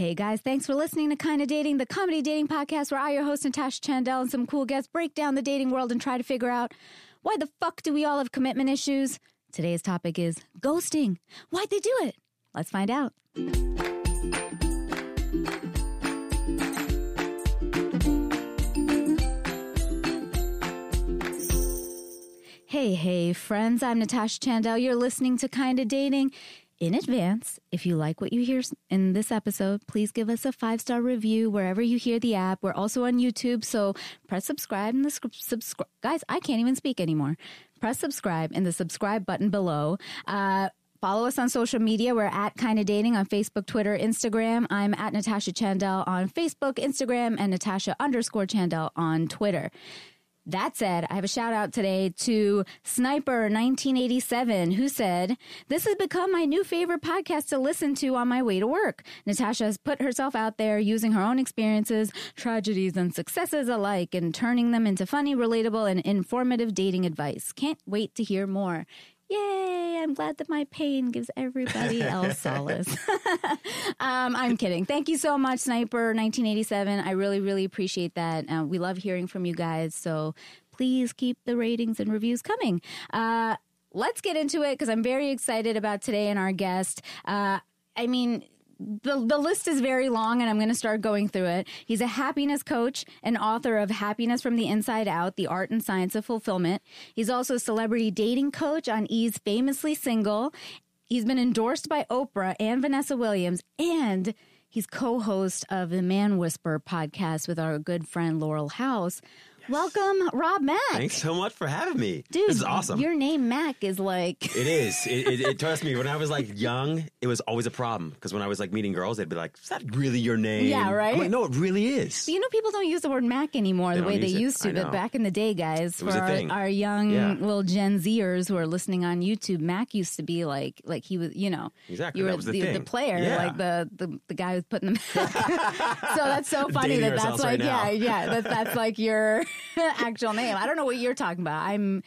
Hey guys, thanks for listening to Kinda Dating, the comedy dating podcast where I, your host Natasha Chandel, and some cool guests break down the dating world and try to figure out why the fuck do we all have commitment issues? Today's topic is ghosting. Why'd they do it? Let's find out. Hey, hey, friends. I'm Natasha Chandel. You're listening to Kinda Dating. In advance, if you like what you hear in this episode, please give us a five star review wherever you hear the app. We're also on YouTube, so press subscribe in the subscribe. Guys, I can't even speak anymore. Press subscribe in the subscribe button below. Uh, Follow us on social media. We're at Kinda Dating on Facebook, Twitter, Instagram. I'm at Natasha Chandel on Facebook, Instagram, and Natasha underscore Chandel on Twitter. That said, I have a shout out today to Sniper1987 who said, This has become my new favorite podcast to listen to on my way to work. Natasha has put herself out there using her own experiences, tragedies, and successes alike and turning them into funny, relatable, and informative dating advice. Can't wait to hear more. Yay! I'm glad that my pain gives everybody else solace. um, I'm kidding. Thank you so much, Sniper 1987. I really, really appreciate that. Uh, we love hearing from you guys. So please keep the ratings and reviews coming. Uh, let's get into it because I'm very excited about today and our guest. Uh, I mean, the, the list is very long and I'm going to start going through it. He's a happiness coach and author of Happiness from the Inside Out, The Art and Science of Fulfillment. He's also a celebrity dating coach on E's Famously Single. He's been endorsed by Oprah and Vanessa Williams and he's co-host of the Man Whisper podcast with our good friend Laurel House. Welcome, Rob Mack. Thanks so much for having me. Dude, this is awesome. Your name Mack is like it is. It, it, it trust me. When I was like young, it was always a problem because when I was like meeting girls, they'd be like, "Is that really your name?" Yeah, right. I'm like, no, it really is. You know, people don't use the word Mac anymore They the way they it. used to. But back in the day, guys, for our, our young Yeah. little Gen Zers who are listening on YouTube, Mac used to be like like he was, you know, Exactly, You were was the thing. player, Yeah. like the, the the guy who's putting them. so that's so funny Dating that that's like right yeah yeah that, that's like your actual name. I don't know what you're talking about. I'm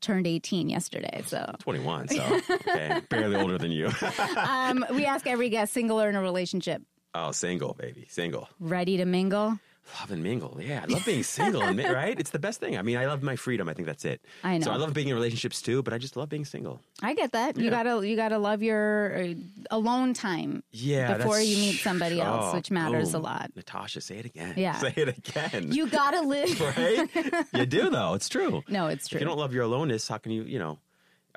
turned 18 yesterday, so 21, so okay, barely older than you. um, we ask every guest, single or in a relationship, oh, single, baby, single. ready to mingle. Love and mingle. Yeah, I love being single, and right? It's the best thing. I mean, I love my freedom. I think that's it. I know. So I love being in relationships too, but I just love being single. I get that. You Yeah. gotta you gotta love your uh, alone time. Yeah, before that's- you meet somebody else, Oh, which matters boom. a lot. Natasha, say it again. Yeah. say it again. You gotta live. right? you do though. It's true. No, it's true. If you don't love your aloneness, how can you? You know,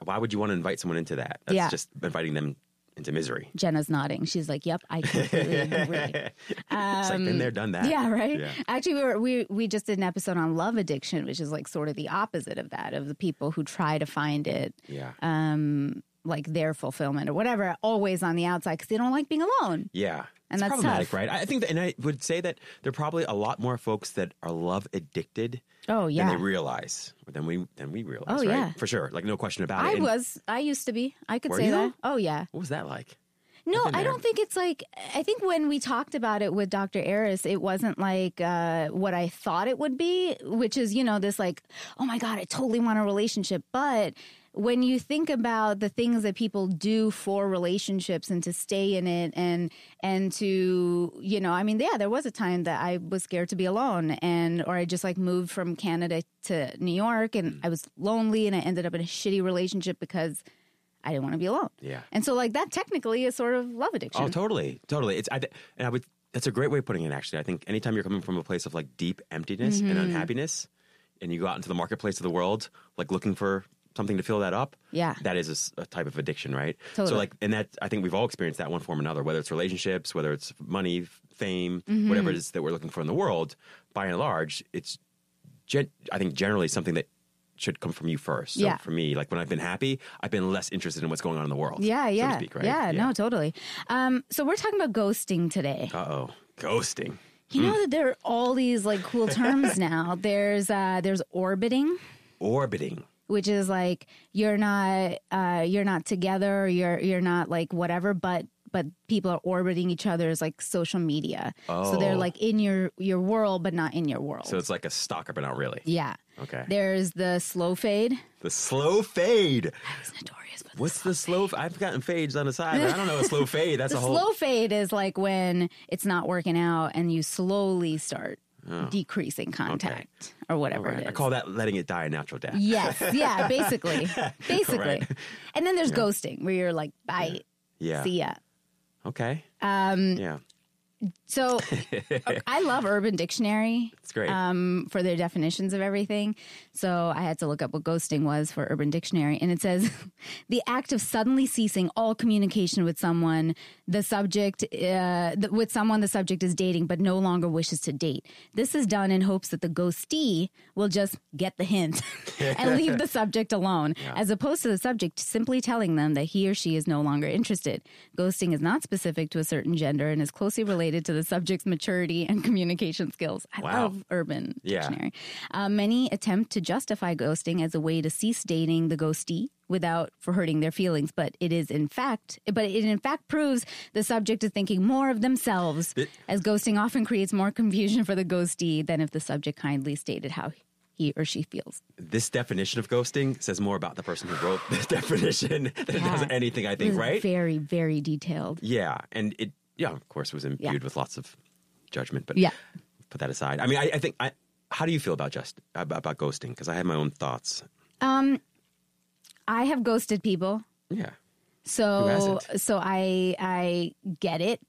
why would you want to invite someone into that? That's Yeah. just inviting them into misery. Jenna's nodding. She's like, "Yep, I completely agree." it's like been there, done that. Um, Yeah, right. Yeah. Actually, we, were, we we just did an episode on love addiction, which is like sort of the opposite of that of the people who try to find it, Yeah. um, like their fulfillment or whatever, always on the outside because they don't like being alone. yeah. And it's that's problematic, tough. right? I think that, and I would say that there are probably a lot more folks that are love addicted Oh yeah, than they realize, than we than we realize. Oh, right? yeah. for sure. Like no question about I it. And was. I used to be. I could say that. Oh yeah. What was that like? No, I don't think it's like. I think when we talked about it with Dr. Eris, it wasn't like uh, what I thought it would be, which is, you know, this like, oh my God, I totally want a relationship. But when you think about the things that people do for relationships and to stay in it and and to you know i mean yeah there was a time that i was scared to be alone and or i just like moved from canada to new york and i was lonely and i ended up in a shitty relationship because i didn't want to be alone Yeah. and so like that technically is sort of love addiction Oh, totally, totally. It's I, th- and I would. That's a great way of putting it. Actually, I think anytime you're coming from a place of like deep emptiness and Mm-hmm. unhappiness, and you go out into the marketplace of the world, like looking for something to fill that up. Yeah. that is a type of addiction, right? Totally. So like, and that I think we've all experienced that one form or another, whether it's relationships, whether it's money, fame, Mm-hmm. whatever it is that we're looking for in the world. By and large, it's gen- I think generally something that should come from you first. So Yeah. for me, like when I've been happy, I've been less interested in what's going on in the world. yeah so yeah to speak, right? yeah no totally um so we're talking about ghosting today Uh oh, ghosting. you know that there are all these like cool terms now there's uh there's orbiting orbiting. Which is like you're not uh, you're not together, you're you're not like whatever, but but people are orbiting each other's like social media. Oh. So they're Oh. like in your your world, but not in your world. So it's like a stalker, but not really. yeah. Okay. There's the slow fade. The slow fade. I was notorious for this. What's the slow? F- I've gotten fades on the side, but I don't know a slow fade. That's The a whole. slow fade is like when it's not working out and you slowly start decreasing contact or whatever right. it is. I call that letting it die a natural death. Yes, yeah, basically. Basically. And then there's ghosting where you're like, bye, Yeah. see ya. Okay. Um. Yeah. So I love Urban Dictionary. It's great. Um, for their definitions of everything. So I had to look up what ghosting was for Urban Dictionary. And it says the act of suddenly ceasing all communication with someone, the subject, uh, th- with someone the subject is dating but no longer wishes to date. This is done in hopes that the ghostee will just get the hint and leave the subject alone, as opposed to the subject simply telling them that he or she is no longer interested. Ghosting is not specific to a certain gender and is closely related to the subject's maturity and communication skills. I Wow. love Urban Yeah. Dictionary. Uh, many attempt to justify ghosting as a way to cease dating the ghostee without for hurting their feelings, but it is in fact, but it in fact proves the subject is thinking more of themselves, It- as ghosting often creates more confusion for the ghostee than if the subject kindly stated how he or she feels. this definition of ghosting says more about the person who wrote this definition than it does anything. I think. Right. Very, very detailed. Yeah, and it. Yeah, of course, was imbued Yeah. with lots of judgment. But Yeah. put that aside. I mean, I, I think. I, how do you feel about just about, about ghosting? Because I have my own thoughts. Um, I have ghosted people, Yeah. so so I I get it.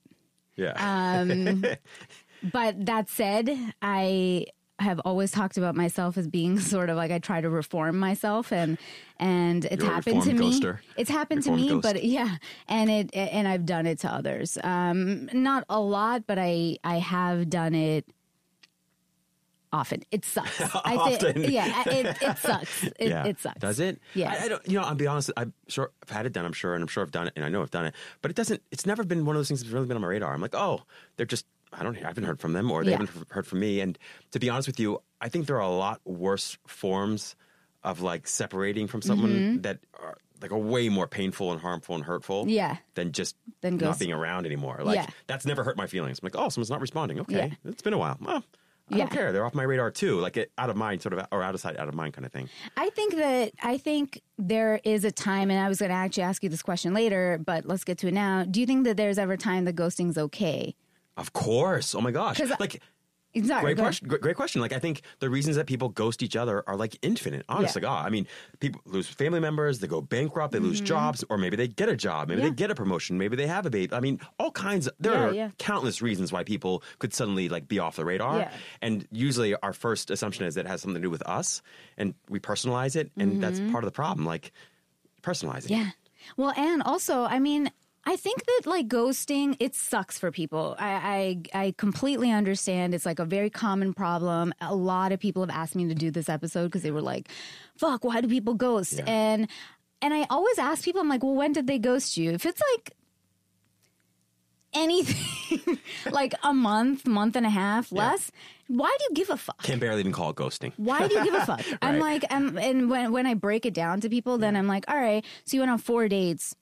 Yeah. Um, but that said, I have always talked about myself as being sort of like I try to reform myself and and it's You're happened to me. ghoster. It's happened Reformed to me, ghost. but yeah, and it and I've done it to others. Um, not a lot, but I I have done it often. It sucks. I Often. think yeah, it, it sucks. It, yeah. it sucks. Does it? Yeah. I, I don't. You know, I'll be honest. I'm sure I've had it done. I'm sure, and I'm sure I've done it, and I know I've done it. But it doesn't. It's never been one of those things that's really been on my radar. I'm like, oh, they're just. I don't. I haven't heard from them, or they Yeah. haven't heard from me. And to be honest with you, I think there are a lot worse forms of like separating from someone Mm-hmm. that are like are way more painful and harmful and hurtful. Yeah. Than just Than not being around anymore. Like Yeah. that's never hurt my feelings. I'm like, oh, someone's not responding. Okay, Yeah. it's been a while. Well, I Yeah. don't care. They're off my radar too. Like it, out of mind, sort of, or out of sight, out of mind, kind of thing. I think that I think there is a time, and I was going to actually ask you this question later, but let's get to it now. Do you think that there's ever a time that ghosting's okay? Of course. Oh my gosh. Like Sorry, great go question. Great, great question. Like I think the reasons that people ghost each other are like infinite. Honestly, Yeah. God. I mean, people lose family members. They go bankrupt. They lose jobs, or maybe they get a job. Maybe Mm-hmm. Yeah. they get a promotion. Maybe they have a baby. I mean, all kinds. Of, there Yeah, are countless reasons why people could suddenly like be off the radar. And usually, our first assumption is that it has something to do with us, and we personalize it, and that's part of the problem. Like personalizing. Mm-hmm. Yeah. Well, and also, I mean, I think that like ghosting, it sucks for people. I, I I completely understand. It's like a very common problem. A lot of people have asked me to do this episode because they were like, "Fuck, why do people ghost?" Yeah. And and I always ask people, I'm like, "Well, when did they ghost you?" If it's like anything like a month, month and a half, less, why do you give a fuck? Can barely even call it ghosting. Why do you give a fuck? I'm like, I'm, and when when I break it down to people, then I'm like, all right, so you went on four dates,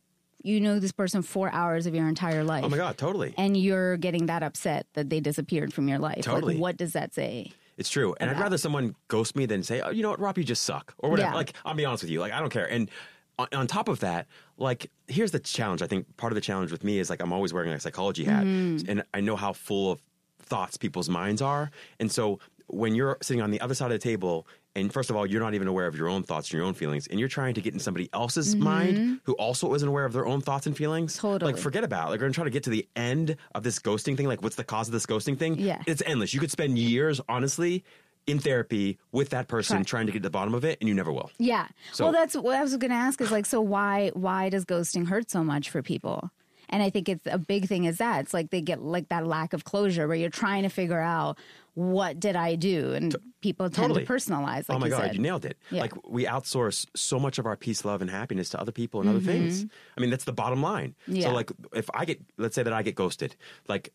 you know this person four hours of your entire life, Oh my God. Totally. and you're getting that upset that they disappeared from your life. Totally. Like, what does that say? It's true. And I'd rather someone ghost me than say, oh, you know what, Rob, you just suck. Or whatever. Yeah. Like, I'll be honest with you. Like, I don't care. And on, on top of that, like, here's the challenge. I think part of the challenge with me is like, I'm always wearing a psychology hat. Mm-hmm. And I know how full of thoughts people's minds are. And so when you're sitting on the other side of the table, and first of all, you're not even aware of your own thoughts and your own feelings, and you're trying to get in somebody else's mind who also isn't aware of their own thoughts and feelings. Mm-hmm. Totally. Like, forget about it. Like, we're going to try to get to the end of this ghosting thing. Like, what's the cause of this ghosting thing? Yeah. It's endless. You could spend years, honestly, in therapy with that person Try- trying to get to the bottom of it, and you never will. Yeah. So- well, that's what I was going to ask. Is like, so why why does ghosting hurt so much for people? And I think it's a big thing is that it's like they get like that lack of closure where you're trying to figure out what did I do, and people tend Totally. to personalize. Like oh my you god, said. you nailed it! Yeah. Like we outsource so much of our peace, love, and happiness to other people and other things. I mean, that's the bottom line. Mm-hmm. Yeah. So, like, if I get, let's say that I get ghosted, like.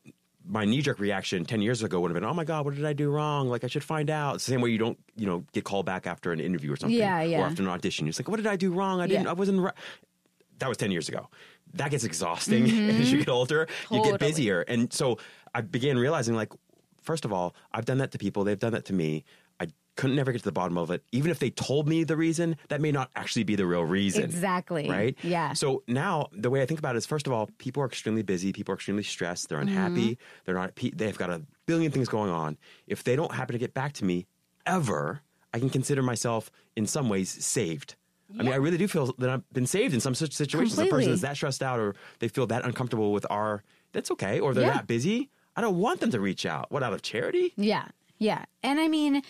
My knee jerk reaction 10 years ago would have been, oh my God, what did I do wrong? Like, I should find out. It's the same way you don't, you know, get called back after an interview or something. Yeah, yeah. Or after an audition. You're like, what did I do wrong? I didn't, Yeah. I wasn't right. That was 10 years ago. That gets exhausting as you get older. You get busier. And so I began realizing like, first of all, I've done that to people, they've done that to me. I couldn't never get to the bottom of it. Even if they told me the reason, that may not actually be the real reason. Exactly. Right? Yeah. So now the way I think about it is first of all, people are extremely busy, people are extremely stressed, they're unhappy, Mm-hmm. they're not they've got a billion things going on. If they don't happen to get back to me ever, I can consider myself in some ways saved. I mean, I really do feel that I've been saved in some such situations. The person is that stressed out or they feel that uncomfortable with our that's okay, or they're Yeah. that busy. I don't want them to reach out. What out of charity? Yeah, yeah, and I mean,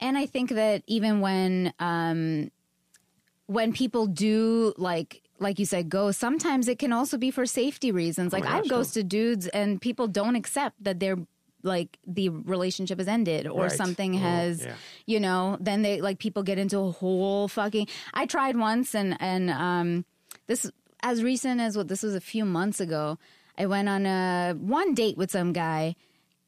and I think that even when um, when people do like like you said go, sometimes it can also be for safety reasons. Like Oh my I've gosh, no. ghosted dudes, and people don't accept that they're like the relationship has ended or Right. something has yeah. you know then they like people get into a whole fucking i tried once and and um this as recent as what this was a few months ago i went on a one date with some guy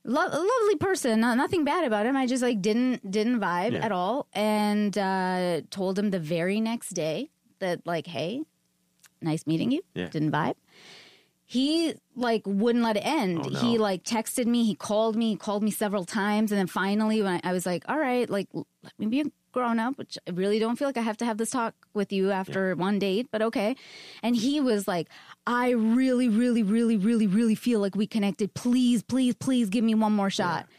Lo- a lovely person not, nothing bad about him i just like didn't didn't vibe Yeah. at all and uh told him the very next day that like hey nice meeting you Yeah. didn't vibe he like wouldn't let it end. Oh, no. He like texted me, he called me, he called me several times, and then finally when I, I was like, "All right, like let me be a grown up," which I really don't feel like I have to have this talk with you after one date, but okay. And he was like, "I really, really, really, really, really feel like we connected. Please, please, please give me one more shot." I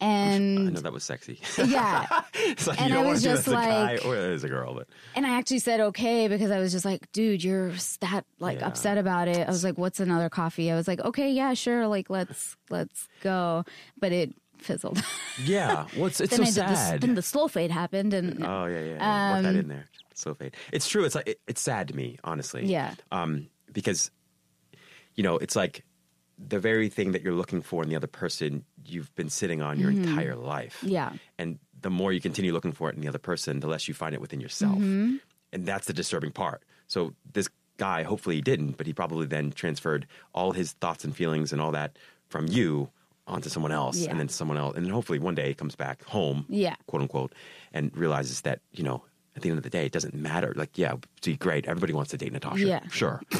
And I know that was sexy. yeah, it's like And I was just a guy like- or as a girl, but And I actually said okay because I was just like, dude, you're that like Yeah. upset about it. I was like, what's another coffee? I was like, okay, yeah, sure, like let's let's go. But it fizzled. yeah. Well, it's, it's so I the, sad. then the slow fade happened, and Oh yeah, yeah. yeah. Work that Um, in there. Slow fade. It's true. It's like it, it's sad to me, honestly. Yeah. Um, because you know, it's like the very thing that you're looking for in the other person you've been sitting on your entire life. Mm-hmm. Yeah. And the more you continue looking for it in the other person, the less you find it within yourself. Mm-hmm. And that's the disturbing part. So this guy, hopefully he didn't, but he probably then transferred all his thoughts and feelings and all that from you onto someone else Yeah. and then someone else. And then hopefully one day he comes back home Yeah. quote unquote, and realizes that, you know, at the end of the day, it doesn't matter. Like, yeah, gee, great. Everybody wants to date Natasha. Yeah. Sure.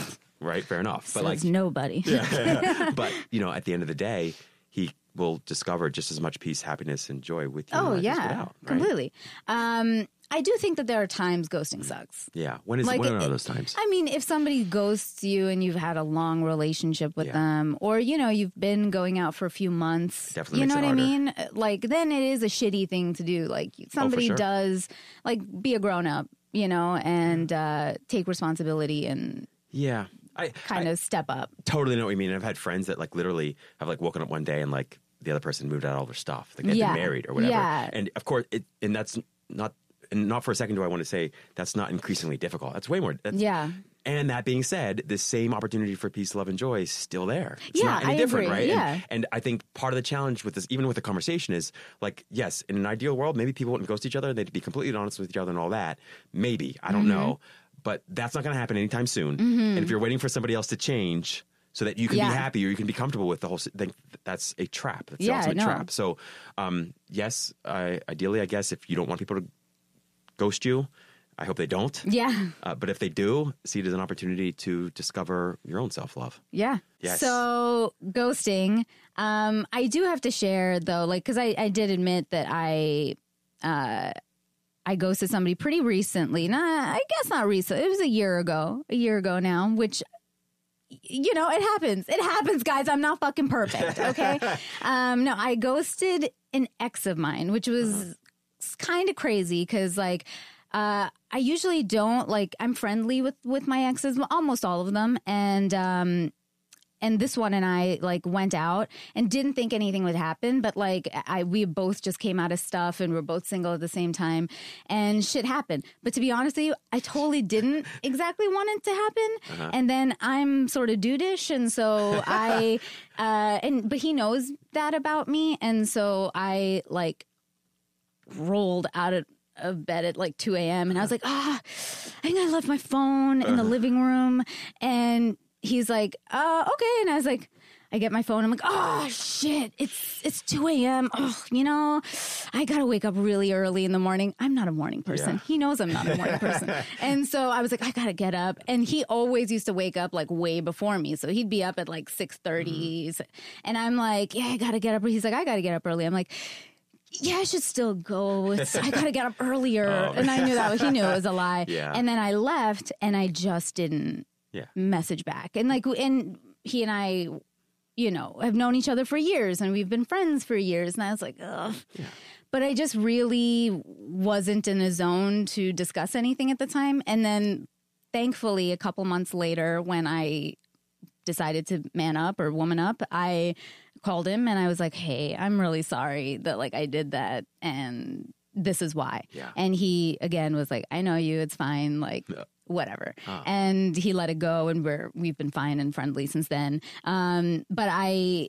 right. Fair enough. but like, nobody. but, you know, at the end of the day, he will discover just as much peace, happiness, and joy with you. Oh as yeah, right? completely. Um, I do think that there are times ghosting sucks. Yeah. When is Like, when it- are those times? I mean, if somebody ghosts you and you've had a long relationship with Yeah. them, or you know you've been going out for a few months, Definitely you know what it I mean? Like then it is a shitty thing to do. Like somebody sure. does, like be a grown up, you know, and uh, take responsibility and yeah. I kind I of step up. totally know what you mean. I've had friends that like literally have like woken up one day and like the other person moved out all their stuff. Like they've Yeah. been married or whatever. Yeah. And of course it and that's not and not for a second do I want to say that's not increasingly difficult. That's way more that's, Yeah. And that being said, the same opportunity for peace, love, and joy is still there. It's Yeah, not any I different, agree. right? And- Yeah. And, I think part of the challenge with this, even with the conversation, is like, yes, in an ideal world, maybe people wouldn't ghost each other. And they'd be completely honest with each other and all that. Maybe. I don't Mm-hmm. know. But that's not going to happen anytime soon. And if you're waiting for somebody else to change so that you can Yeah. be happy or you can be comfortable with the whole, then that's a trap. That's the Yeah, ultimate no. trap. So, um, yes, I, ideally, I guess if you don't want people to ghost you, I hope they don't. Yeah. Uh, but if they do, see it as an opportunity to discover your own self love. Yeah. Yes. So ghosting, um, I do have to share though, like, because I, I did admit that I, uh, I ghosted somebody pretty recently. Nah, I guess not recent. It was a year ago, a year ago now, which. You know, it happens. It happens, guys. I'm not fucking perfect. Okay. um, no, I ghosted an ex of mine, which was kind of crazy because, like, uh, I usually don't like. I'm friendly with with my exes, almost all of them, and um, and this one and I like went out and didn't think anything would happen, but like I we both just came out of stuff and we're both single at the same time and shit happened. But to be honest with you, I totally didn't exactly want it to happen. And then I'm sort of dudeish and so I uh and but he knows that about me and so I like rolled out of of bed at like 2 a.m. and I was like, ah, I think I left my phone in the living room. And he's like, uh, okay. And I was like, I get my phone. I'm like, oh shit, it's it's 2 a.m. Oh, you know, I gotta wake up really early in the morning. I'm not a morning person. Yeah. He knows I'm not a morning person, and so I was like, I gotta get up. And he always used to wake up like way before me, so he'd be up at like 6:30, Mm-hmm. and I'm like, yeah, I gotta get up. He's like, I gotta get up early. I'm like. Yeah, I should still go. It's, I gotta get up earlier, and I knew that was, he knew it was a lie. Oh. Yeah. And then I left, and I just didn't Yeah. message back. And like, and he and I, you know, have known each other for years and we've been friends for years. And I was like, ugh. But I just really wasn't in a zone to discuss anything at the time. And then thankfully, a couple months later, when I decided to man up or woman up, I called him and I was like, hey, I'm really sorry that like I did that. And this is why. Yeah. And he again was like, I know you, it's fine. Like, whatever. Ah. And he let it go, and we're we've been fine and friendly since then. Um, but I.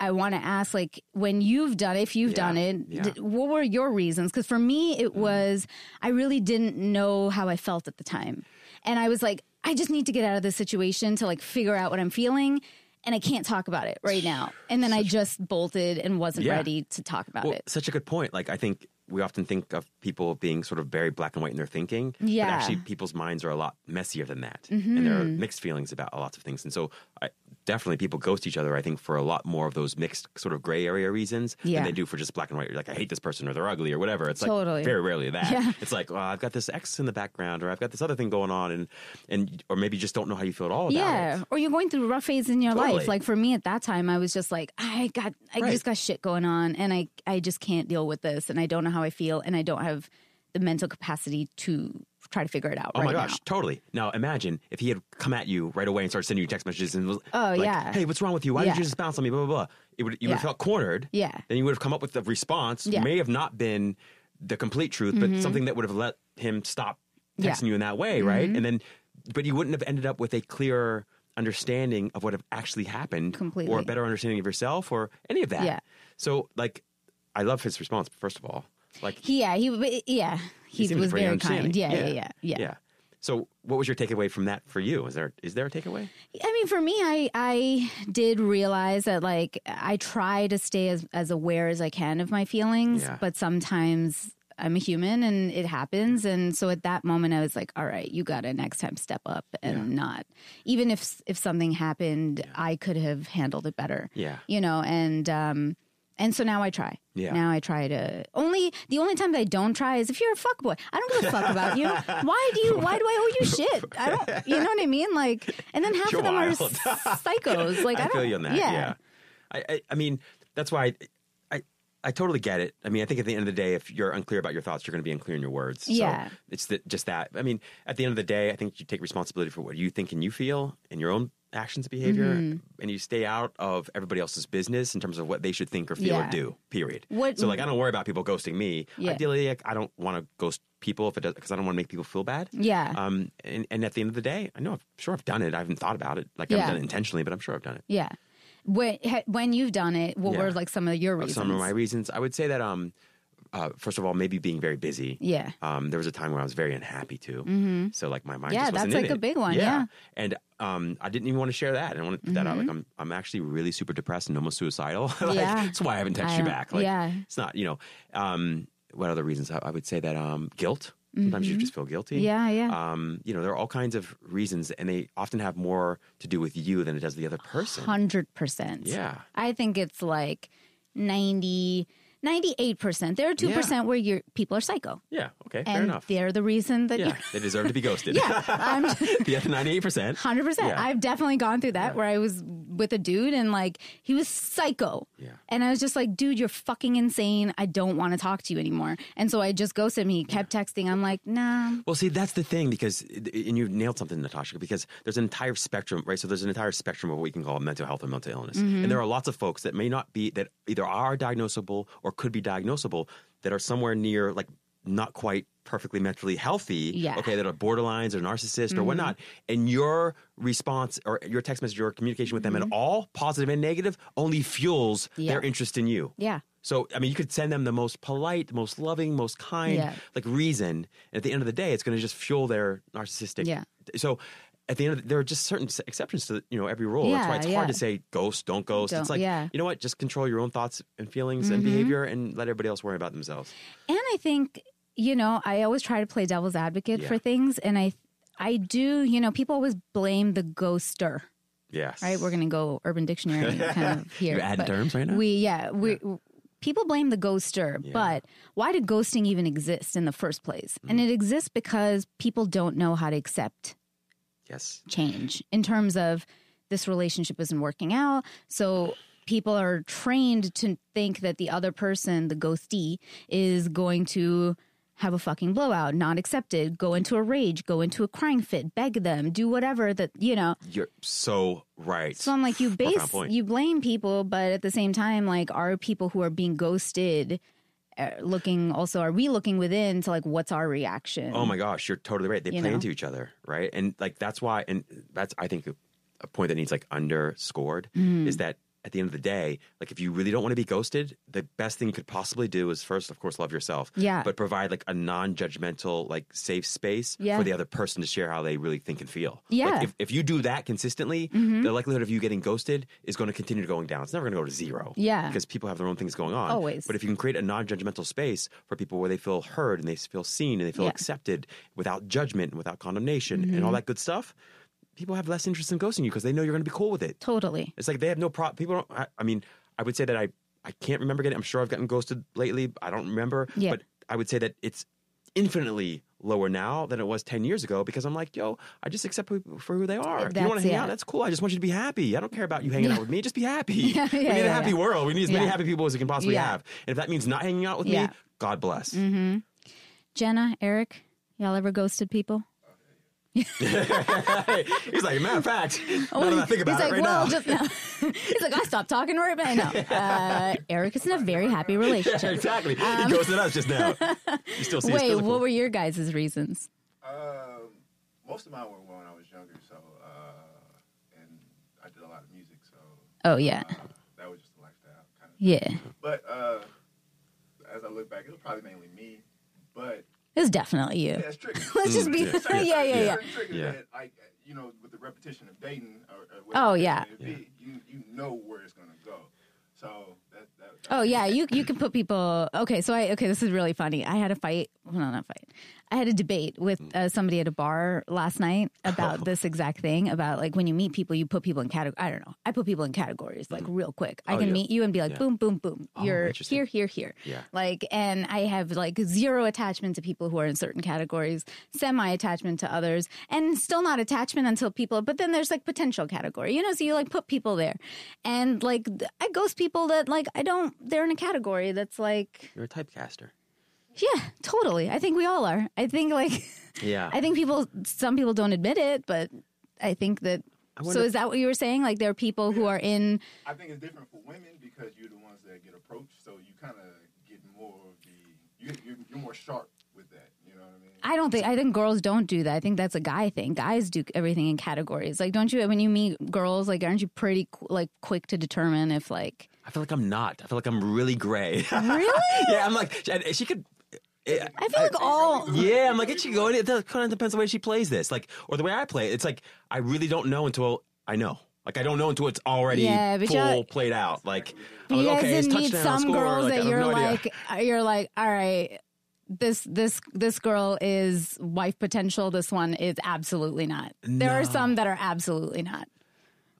I want to ask, like, when you've done, if you've Yeah, done it, yeah. d- what were your reasons? Because for me, it was I really didn't know how I felt at the time, and I was like, I just need to get out of this situation to like figure out what I'm feeling, and I can't talk about it right now. And then I just bolted and wasn't Yeah. ready to talk about Well, it. such a good point. Like I think we often think of people being sort of very black and white in their thinking. Yeah. But actually people's minds are a lot messier than that. And there are mm-hmm. mixed feelings about lots of things. And so I, definitely people ghost each other, I think, for a lot more of those mixed sort of gray area reasons Yeah. than they do for just black and white. You're like, I hate this person or they're ugly or whatever. It's like very rarely that. Yeah. It's like, well, I've got this X in the background or I've got this other thing going on and and or maybe you just don't know how you feel at all about Yeah, it. or you're going through a rough phase in your Totally. life. Like for me at that time, I was just like, I got, I Right. just got shit going on, and I, I just can't deal with this, and I don't know how I feel, and I don't have the mental capacity to try to figure it out. Oh right my gosh, now. totally. Now imagine if he had come at you right away and started sending you text messages and was Oh, like, yeah. "Hey, what's wrong with you? Why Yeah. did you just bounce on me?" Blah blah blah. It would you would have felt cornered. Yeah. Then you would have come up with a response. Yeah. May have not been the complete truth, but mm-hmm. something that would have let him stop Yeah. texting you in that way, right? Mm-hmm. And then, but you wouldn't have ended up with a clearer understanding of what have actually happened, Completely. or a better understanding of yourself, or any of that. Yeah. So, like, I love his response. First of all, like yeah, he, yeah, he, was very understanding. kind. Yeah, yeah, yeah, yeah, yeah. So, what was your takeaway from that for you? Is there is there a takeaway? I mean, for me, I I did realize that like I try to stay as as aware as I can of my feelings, Yeah. but sometimes I'm a human and it happens. And so at that moment, I was like, all right, you got to next time step up and not even if if something happened, I could have handled it better. Yeah. you know, and um. And so now I try. Yeah. Now I try to only the only time that I don't try is if you're a fuck boy. I don't give a fuck about you. Why do you why do I owe you shit? I don't you know what I mean? Like and then half You're of them wild. are psychos. Like I, I feel you on that. Yeah. Yeah. I, I I mean that's why I, I I totally get it. I mean, I think at the end of the day, if you're unclear about your thoughts, you're going to be unclear in your words. So Yeah. it's that just that. I mean, at the end of the day, I think you take responsibility for what you think and you feel in your own actions, behavior, Mm-hmm. and you stay out of everybody else's business in terms of what they should think or feel Yeah. or do. Period. What- so, like, I don't worry about people ghosting me. Yeah. Ideally, like, I don't want to ghost people if it does because I don't want to make people feel bad. Yeah. Um. And, and at the end of the day, I know. I'm sure I've done it. I haven't thought about it. Like Yeah. haven't done it intentionally, but I'm sure I've done it. Yeah. When when you've done it, what were like some of your reasons? Some of my reasons, I would say that um, uh, first of all, maybe being very busy. Yeah. Um, there was a time where I was very unhappy too. Mm-hmm. So like my mind. Yeah, that's like a it. big one, yeah. And um, I didn't even want to share that. I want to put that out. Mm-hmm. Like I'm, I'm actually really super depressed and almost suicidal. like, Yeah. That's why I haven't texted I you back. Like, yeah. It's not, you know. Um, what other reasons? I, I would say that um, guilt. Sometimes you just feel guilty. Mm-hmm. Yeah, yeah. Um, you know, there are all kinds of reasons, and they often have more to do with you than it does the other person. Hundred percent. Yeah. I think it's like 90 98 percent. There are two percent where your people are psycho, Yeah. Okay. Fair and enough. they're the reason that Yeah, they deserve to be ghosted. yeah, I'm the other ninety-eight percent. hundred percent. Yeah. I've definitely gone through that where I was with a dude and like he was psycho. Yeah. And I was just like, dude, you're fucking insane. I don't want to talk to you anymore. And so I just ghosted him. He kept texting. I'm like, nah. Well, see, that's the thing because, and you nailed something, Natasha, because there's an entire spectrum, right? So there's an entire spectrum of what we can call mental health or mental illness, Mm-hmm. and there are lots of folks that may not be that either are diagnosable or could be diagnosable that are somewhere near like not quite perfectly mentally healthy. Yeah. Mm-hmm. Okay, that are borderlines or narcissist or whatnot, and your response or your text message or communication with them at all, positive and negative, only fuels Mm-hmm. Yeah. their interest in you. Yeah. So, I mean, you could send them the most polite, most loving, most kind, Yeah. like reason. And at the end of the day, it's going to just fuel their narcissistic. Yeah. So, at the end of the, there are just certain exceptions to you know every rule. Yeah, That's why it's yeah. hard to say ghost, don't ghost. Don't- it's like yeah. you know what, just control your own thoughts and feelings and Mhm. behavior, and let everybody else worry about themselves. And I think, you know, I always try to play devil's advocate for things. And I, I do, you know, people always blame the ghoster, Yes, right? We're going to go Urban Dictionary kind of here. You're adding terms right now. We, yeah, we, people blame the ghoster, but why did ghosting even exist in the first place? And Mm. it exists because people don't know how to accept yes, change in terms of this relationship isn't working out. So people are trained to think that the other person, the ghosty, is going to have a fucking blowout, not accepted go into a rage, go into a crying fit, beg them, do whatever that, you know. you're so right. So I'm like, you base, you blame people, but at the same time, like, are people who are being ghosted looking also, are we looking within to like, what's our reaction? Oh my gosh, you're totally right. They You play know? into each other, right? And like that's why, and that's I think a, a point that needs like underscored Mm. is that at the end of the day, like if you really don't want to be ghosted, the best thing you could possibly do is first, of course, love yourself. Yeah. But provide like a non-judgmental, like safe space Yeah. for the other person to share how they really think and feel. Yeah. Like if, if you do that consistently, Mhm. the likelihood of you getting ghosted is going to continue going down. It's never going to go to zero. Yeah. Because people have their own things going on. Always. But if you can create a non-judgmental space for people where they feel heard and they feel seen and they feel Yeah. accepted without judgment and without condemnation and Mm-hmm. all that good stuff, people have less interest in ghosting you because they know you're going to be cool with it. Totally. It's like they have no problem. People don't. I, I mean, I would say that I I can't remember getting. I'm sure I've gotten ghosted lately. I don't remember. Yeah. But I would say that it's infinitely lower now than it was 10 years ago because I'm like, yo, I just accept people for who they are. That's, If you want to hang yeah. out, that's cool. I just want you to be happy. I don't care about you hanging out with me. Just be happy. Yeah, we yeah, need a happy yeah. world. We need as many happy people as we can possibly Yeah. have. And if that means not hanging out with Yeah. me, God bless. Mm-hmm. Jenna, Eric, y'all ever ghosted people? He's like, matter of fact, now that I think about He's it like, right well, now. just no. He's like, I stopped talking right now. No. Uh, Eric is in a very happy relationship. exactly. he ghosted us just now. You still see Um, Wait, what were your guys' reasons? Um, most of mine were when I was younger, so uh, and I did a lot of music, so Oh yeah, uh, that was just a lifestyle kind of. yeah. But uh, as I look back, it was probably mainly me. But It was definitely you. yeah, it's tricky. Let's just be. Mm, yeah. Yeah, yeah, yeah. Certain Yeah. that, like you know, with the repetition of dating. Or, or Oh, yeah. it may be, You you know where it's gonna go. So that. Oh yeah, you you can put people. Okay, so I okay. This is really funny. I had a fight. Well, no, not fight. I had a debate with uh, somebody at a bar last night about this exact thing. About like when you meet people, you put people in categories. I don't know. I put people in categories like real quick. I Oh, can yeah. meet you and be like, Yeah. boom, boom, boom. Oh, You're here, here, here. Yeah. Like, and I have like zero attachment to people who are in certain categories, semi attachment to others, and still not attachment until people. But then there's like potential category, you know. So you like put people there, and like I ghost people that like I don't. They're in a category that's like You're a typecaster. yeah, totally. I think we all are. I think like Yeah. I think people. Some people don't admit it, but I think that. I So is that what you were saying? Like there are people who are in. I think it's different for women because you're the ones that get approached, so you kind of get more of the you you're, you're more sharp with that. You know what I mean? I don't think. I think girls don't do that. I think that's a guy thing. Guys do everything in categories. Like, don't you? When you meet girls, like, aren't you pretty qu- like quick to determine if like I feel like I'm not. I feel like I'm really gray. really? yeah, I'm like, she could. eh, I feel like all. Yeah, I'm like, it should go. It kind of depends on the way she plays this, like, or the way I play it. It's like I really don't know until I know. Like I don't know until it's already Yeah, full played out. Like, You like, guys okay, it's didn't meet some score. girls like, that you're no like, uh, you're like, all right. This this this girl is wife potential. This one is absolutely not. There are some that are absolutely not.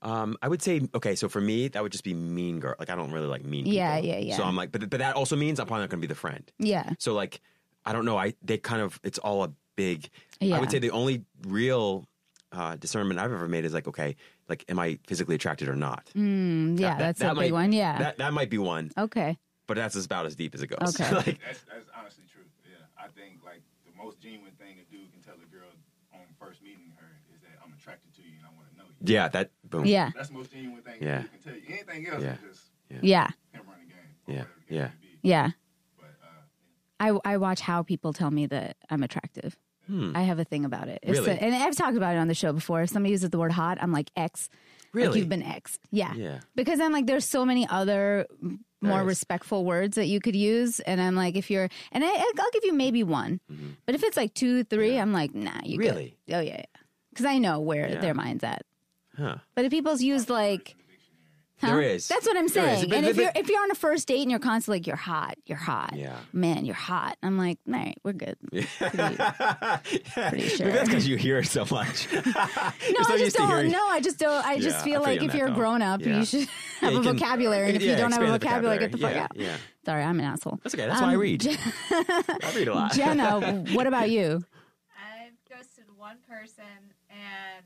Um, I would say okay. So for me, that would just be mean girl. Like I don't really like mean. People. Yeah, yeah, yeah. So I'm like, but but that also means I'm probably not going to be the friend. Yeah. So like, I don't know. I they kind of it's all a big. Yeah. I would say the only real uh, discernment I've ever made is like, okay, like, am I physically attracted or not? Mm, yeah, That- that's that a big one. Yeah. That that might be one, okay. but that's about as deep as it goes. Okay. like, That's that's honestly true. Yeah, I think like the most genuine thing a dude can tell a girl on first meeting her is that I'm attracted to you and I want to know you. Yeah, that boom. Yeah. That's the most genuine thing Yeah. a dude can tell you. Anything else Yeah. is just Yeah. him running game. Yeah. Or whatever the case Yeah. may be. Yeah. But uh, I, I watch how people tell me that I'm attractive. Hmm. I have a thing about it. If Really? so- and I've talked about it on the show before. If somebody uses the word hot, I'm like X. Like Really? you've been X'd. Yeah. Yeah. Because I'm like, there's so many other m- more There is. respectful words that you could use. And I'm like, if you're, and I, I'll give you maybe one. But if it's like two, three, I'm like, nah, you good. Mm-hmm. Oh, yeah. yeah. I know where Yeah. their mind's at. Huh. But if people's used like, huh? There is. That's what I'm saying. But- and but- if you're if you're on a first date and you're constantly like, you're hot, you're hot, Yeah. man, you're hot. I'm like, all right, we're good. Pretty, pretty sure. Maybe that's because you hear it so much. No, I just don't. No, I just don't. I just Yeah, feel feel like you if that, you're a grown up, Yeah. you should have you a can- vocabulary. And if yeah, you don't have a expand vocabulary, get the fuck vocabulary. out. Yeah, yeah. Sorry, I'm an asshole. That's okay. That's why I Um, read. Je- I read a lot. Jenna, what about you? I've ghosted one person, and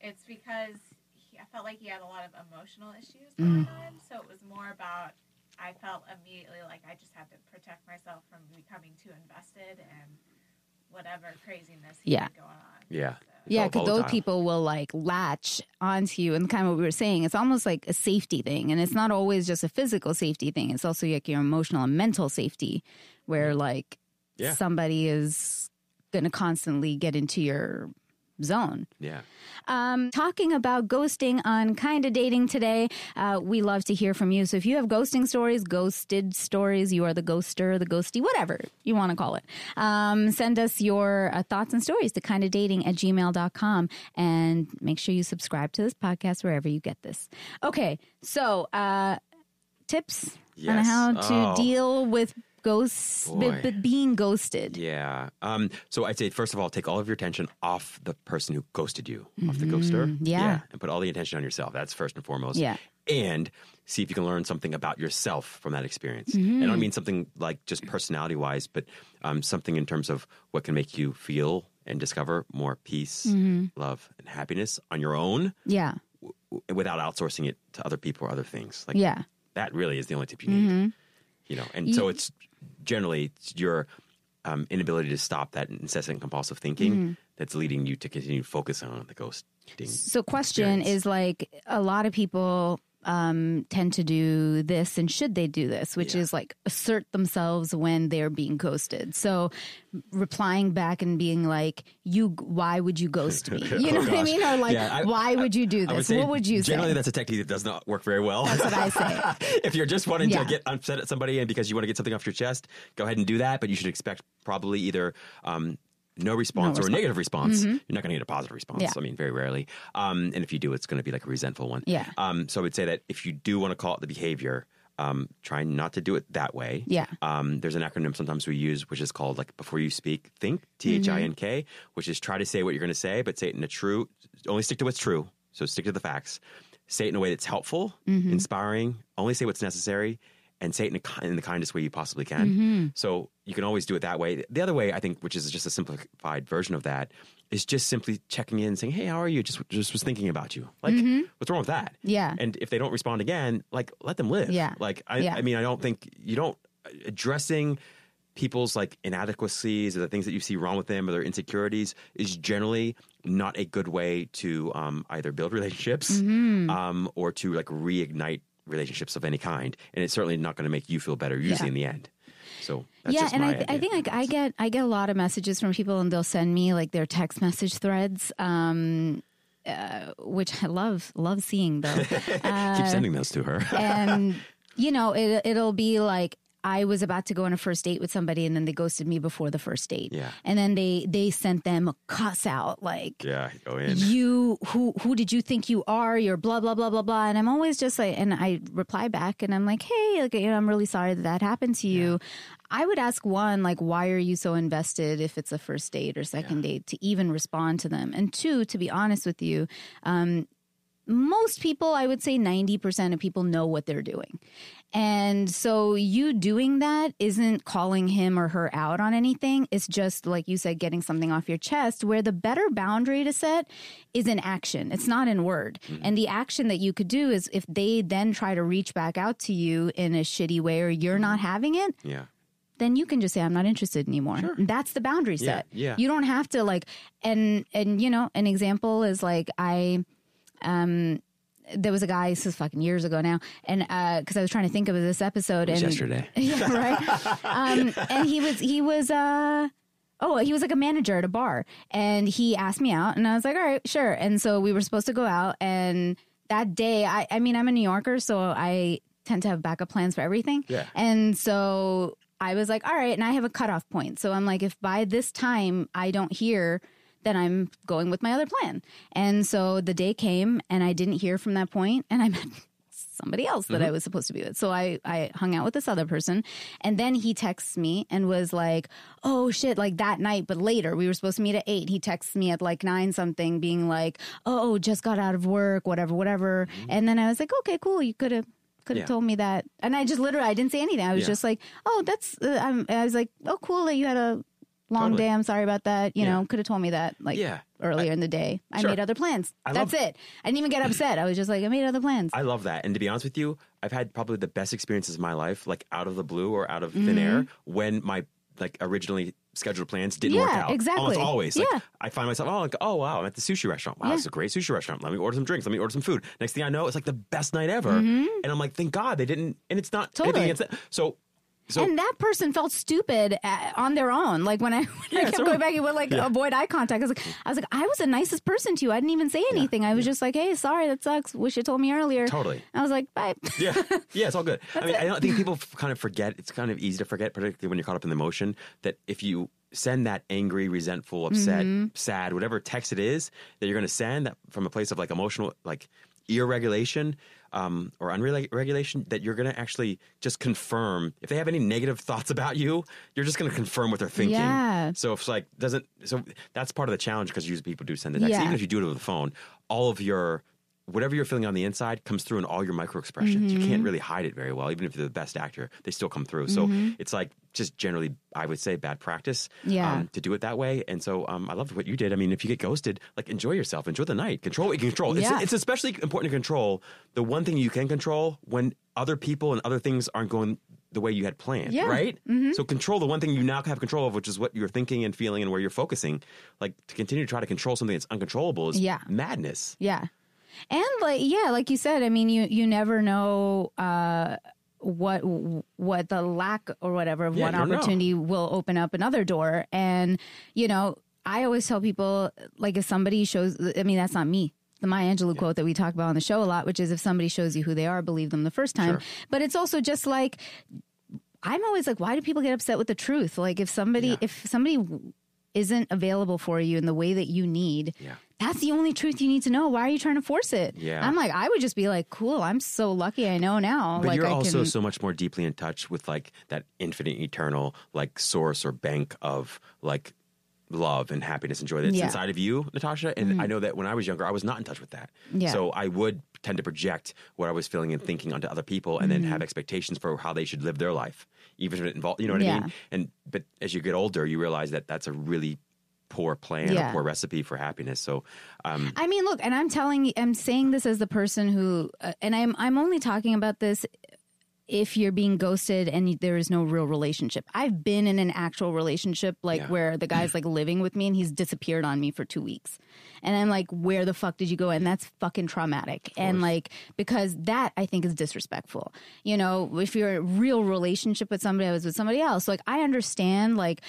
it's because he, I felt like he had a lot of emotional issues mm. going on. So it was more about I felt immediately like I just had to protect myself from becoming too invested and whatever craziness he Yeah. had going on. Yeah. So- Yeah, because those people will like latch onto you, and kind of what we were saying, it's almost like a safety thing, and it's not always just a physical safety thing. It's also like your emotional and mental safety, where mm. like Yeah. somebody is going to constantly get into your zone. Yeah. Um, talking about ghosting on Kinda Dating today, uh, we love to hear from you. So if you have ghosting stories, ghosted stories, you are the ghoster, the ghosty, whatever you want to call it, um, send us your uh, thoughts and stories to kinda dating at gmail.com and make sure you subscribe to this podcast wherever you get this. Okay, so uh, tips on how to Oh. deal with ghosts, but, but being ghosted. Yeah. Um, so I'd say, first of all, take all of your attention off the person who ghosted you, off the ghoster. Mm-hmm. yeah. And put all the attention on yourself. That's first and foremost. Yeah. And see if you can learn something about yourself from that experience. Mm-hmm. And I don't mean something like just personality wise, but um, something in terms of what can make you feel and discover more peace, Mm-hmm. love, and happiness on your own Yeah, w- without outsourcing it to other people or other things. Like yeah. that really is the only tip you need. You know, and so it's generally it's your um, inability to stop that incessant compulsive thinking that's leading you to continue to focus on the ghosting. So, question experience. is like a lot of people um, tend to do this, and should they do this? Which Yeah. is like assert themselves when they're being ghosted. So, replying back and being like, "You, why would you ghost me?" You know Oh, what I mean? Or like, Yeah, I- "Why would you do I would this?" what would you generally say? that's a technique that does not work very well. That's what I say. if you're just wanting Yeah. to get upset at somebody and because you want to get something off your chest, go ahead and do that. But you should expect probably either um, no response or a negative response. You're not going to get a positive response. Mm-hmm. Yeah. I mean, very rarely. Um, and if you do, it's going to be like a resentful one. Yeah. Um, so I would say that if you do want to call it the behavior, um, try not to do it that way. Yeah. Um, there's an acronym sometimes we use, which is called like before you speak, think T H I N K, which is try to say what you're going to say, but say it in a true. Only stick to what's true. So stick to the facts. Say it in a way that's helpful, inspiring. Only say what's necessary, and say it in, a, in the kindest way you possibly can. So you can always do it that way. The other way, I think, which is just a simplified version of that, is just simply checking in, saying, "Hey, how are you? Just just was thinking about you. Like, what's wrong with that? Yeah. And if they don't respond again, like let them live. Yeah. Like I, Yeah. I mean, I don't think you don't addressing people's like inadequacies or the things that you see wrong with them or their insecurities is generally not a good way to um, either build relationships Mm-hmm. um, or to like reignite relationships of any kind. And it's certainly not going to make you feel better usually Yeah. in the end. So that's yeah, and I, th- I think like I get I get a lot of messages from people, and they'll send me like their text message threads, um, uh, which I love love seeing though. keep sending those to her. and you know it, it'll be like i was about to go on a first date with somebody and then they ghosted me before the first date. Yeah. and then they they sent them a cuss out like yeah, go in. you who who did you think you are? You're blah blah blah blah blah. And i'm always just like and i reply back and i'm like hey like, you know i'm really sorry that that happened to you. I would ask one like why are you so invested if it's a first date or second date? to even respond to them. And two to be honest with you um, most people, I would say 90% of people know what they're doing. And so you doing that isn't calling him or her out on anything. It's just, like you said, getting something off your chest where the better boundary to set is in action. It's not in word. Mm-hmm. And the action that you could do is if they then try to reach back out to you in a shitty way or you're not mm-hmm. having it, yeah. then you can just say i'm not interested anymore that's the boundary Yeah, set yeah. you don't have to like and and you know an example is like i um there was a guy this is fucking years ago now and uh because i was trying to think of this episode and yesterday. yeah right um and he was he was uh Oh, he was like a manager at a bar and he asked me out and I was like, all right, sure. And so we were supposed to go out and that day, I, I mean, I'm a New Yorker, so I tend to have backup plans for everything. Yeah. And so I was like, all right. And I have a cutoff point. So I'm like, if by this time I don't hear then I'm going with my other plan. And so the day came and I didn't hear from that point and I met somebody else that I was supposed to be with. So I, I hung out with this other person and then he texts me and was like, oh shit, like that night, but later we were supposed to meet at eight. He texts me at like nine something being like, oh, just got out of work, whatever, whatever. And then I was like, okay, cool. You could have. Could have Yeah. told me that, and I just literally I didn't say anything. I was Yeah. just like, "Oh, that's." Uh, I'm, I was like, "Oh, cool that you had a long Totally. day. I'm sorry about that. You Yeah. know, could have told me that like Yeah. earlier in the day. I Sure. made other plans. I That's love- it. I didn't even get upset. I was just like, I made other plans. I love that. And to be honest with you, I've had probably the best experiences of my life, like out of the blue or out of thin air, when my like originally scheduled plans didn't work Mm-hmm. Yeah, out. exactly. Almost always. Like Yeah. I find myself, oh, like, oh wow, I'm at the sushi restaurant. Wow, Yeah. this is a great sushi restaurant. Let me order some drinks. Let me order some food. Next thing I know, it's like the best night ever. And I'm like, thank God they didn't. And it's not Mm-hmm. Totally. anything against that. So, so and that person felt stupid uh, on their own. Like when I, when I kept going back and would like Yeah. avoid eye contact. I was like, I was like, I was the nicest person to you. I didn't even say anything. I was just like, hey, sorry, that sucks. Wish you told me earlier. Totally. I was like, bye. yeah, yeah, it's all good. I mean, it. I don't think people f- kind of forget. It's kind of easy to forget, particularly when you're caught up in the emotion. That if you send that angry, resentful, upset, Mm-hmm. sad, whatever text it is that you're going to send that from a place of like emotional, like ear regulation um, or unregulation, that you're going to actually just confirm if they have any negative thoughts about you. You're just going to confirm what they're thinking. Yeah. So if it's like doesn't so that's part of the challenge because usually people do send the text. Yeah. Even if you do it over the phone, all of your whatever you're feeling on the inside comes through in all your micro expressions. You Mm-hmm. can't really hide it very well, even if you're the best actor. They still come through. So it's like just generally, I would say, bad practice Yeah. um, to do it that way. And so um, I love what you did. I mean, if you get ghosted, like enjoy yourself, enjoy the night, control what you can control. Yeah. It's, it's especially important to control the one thing you can control when other people and other things aren't going the way you had planned, Yeah. right? So control the one thing you now have control of, which is what you're thinking and feeling and where you're focusing. Like to continue to try to control something that's uncontrollable is Yeah. madness. Yeah. And like yeah, like you said, I mean you you never know uh what what the lack or whatever of Yeah, one don't know. opportunity will open up another door and you know, I always tell people like if somebody shows I mean that's not me. The Maya Angelou quote that we talk about on the show a lot, which is if somebody shows you who they are, believe them the first time. Sure. But it's also just like I'm always like, why do people get upset with the truth? Like if somebody Yeah. if somebody isn't available for you in the way that you need, Yeah. That's the only truth you need to know. Why are you trying to force it? Yeah. I'm like, I would just be like, cool, I'm so lucky I know now. But like you're I also can so much more deeply in touch with like that infinite, eternal, like source or bank of like love and happiness and joy that's Yeah. Mm-hmm. inside of you, Natasha. And I know that when I was younger, I was not in touch with that. Yeah. So I would tend to project what I was feeling and thinking onto other people, and then have expectations for how they should live their life, even if it involved, you know what I Mm-hmm. Mean? And but as you get older, you realize that that's a really poor plan, Yeah. a poor recipe for happiness. So, um, I mean, look, and I'm telling, I'm saying this as the person who, uh, and I'm, I'm only talking about this if you're being ghosted and there is no real relationship. I've been in an actual relationship, like Yeah. where the guy's like living with me and he's disappeared on me for two weeks, and I'm like, where the fuck did you go? And that's fucking traumatic, and like because that I think is disrespectful. You know, if you're in a real relationship with somebody, I was with somebody else. Like I understand, like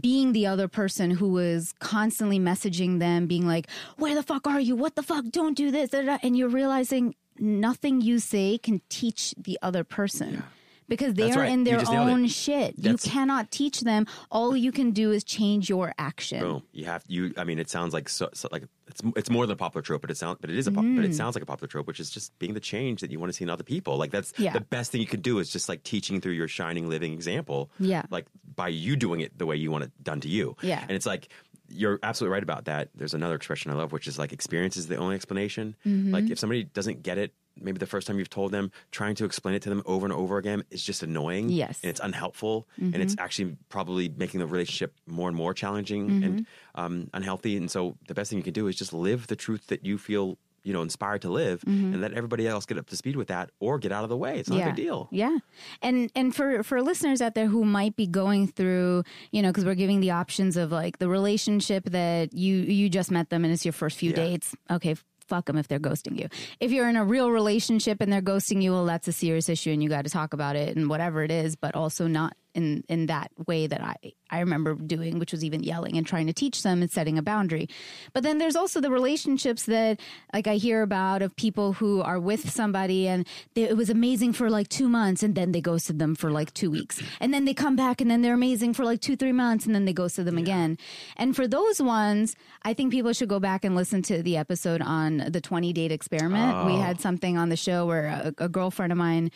being the other person who was constantly messaging them, being like, Where the fuck are you? What the fuck? Don't do this. da, da, da." And you're realizing nothing you say can teach the other person. Because they That's are right. in their just nailed it. own shit. That's- you cannot teach them. All you can do is change your action. Boom. You have you. I mean, it sounds like so, so like it's it's more than a popular trope, but it sounds but it is a pop, but it sounds like a popular trope, which is just being the change that you want to see in other people. Like that's Yeah. the best thing you can do is just like teaching through your shining living example. Yeah. Like by you doing it the way you want it done to you. Yeah. And it's like you're absolutely right about that. There's another expression I love, which is like experience is the only explanation. Mm-hmm. Like if somebody doesn't get it. Maybe the first time you've told them, trying to explain it to them over and over again is just annoying. Yes. And it's unhelpful. And it's actually probably making the relationship more and more challenging Mm-hmm. and um, unhealthy. And so the best thing you can do is just live the truth that you feel, you know, inspired to live and let everybody else get up to speed with that or get out of the way. It's not a big deal. Yeah, and and for for listeners out there who might be going through, you know, because we're giving the options of like the relationship that you you just met them and it's your first few Yeah. dates. Okay. Fuck them if they're ghosting you. If you're in a real relationship and they're ghosting you, well, that's a serious issue and you got to talk about it and whatever it is. But also not in in that way that I I remember doing, which was even yelling and trying to teach them and setting a boundary. But then there's also the relationships that like I hear about of people who are with somebody and they, it was amazing for like two months and then they ghosted them for like two weeks and then they come back and then they're amazing for like two three months and then they ghosted them again. And for those ones, I think people should go back and listen to the episode on the 20 date experiment. We Oh. had something on the show where a, a girlfriend of mine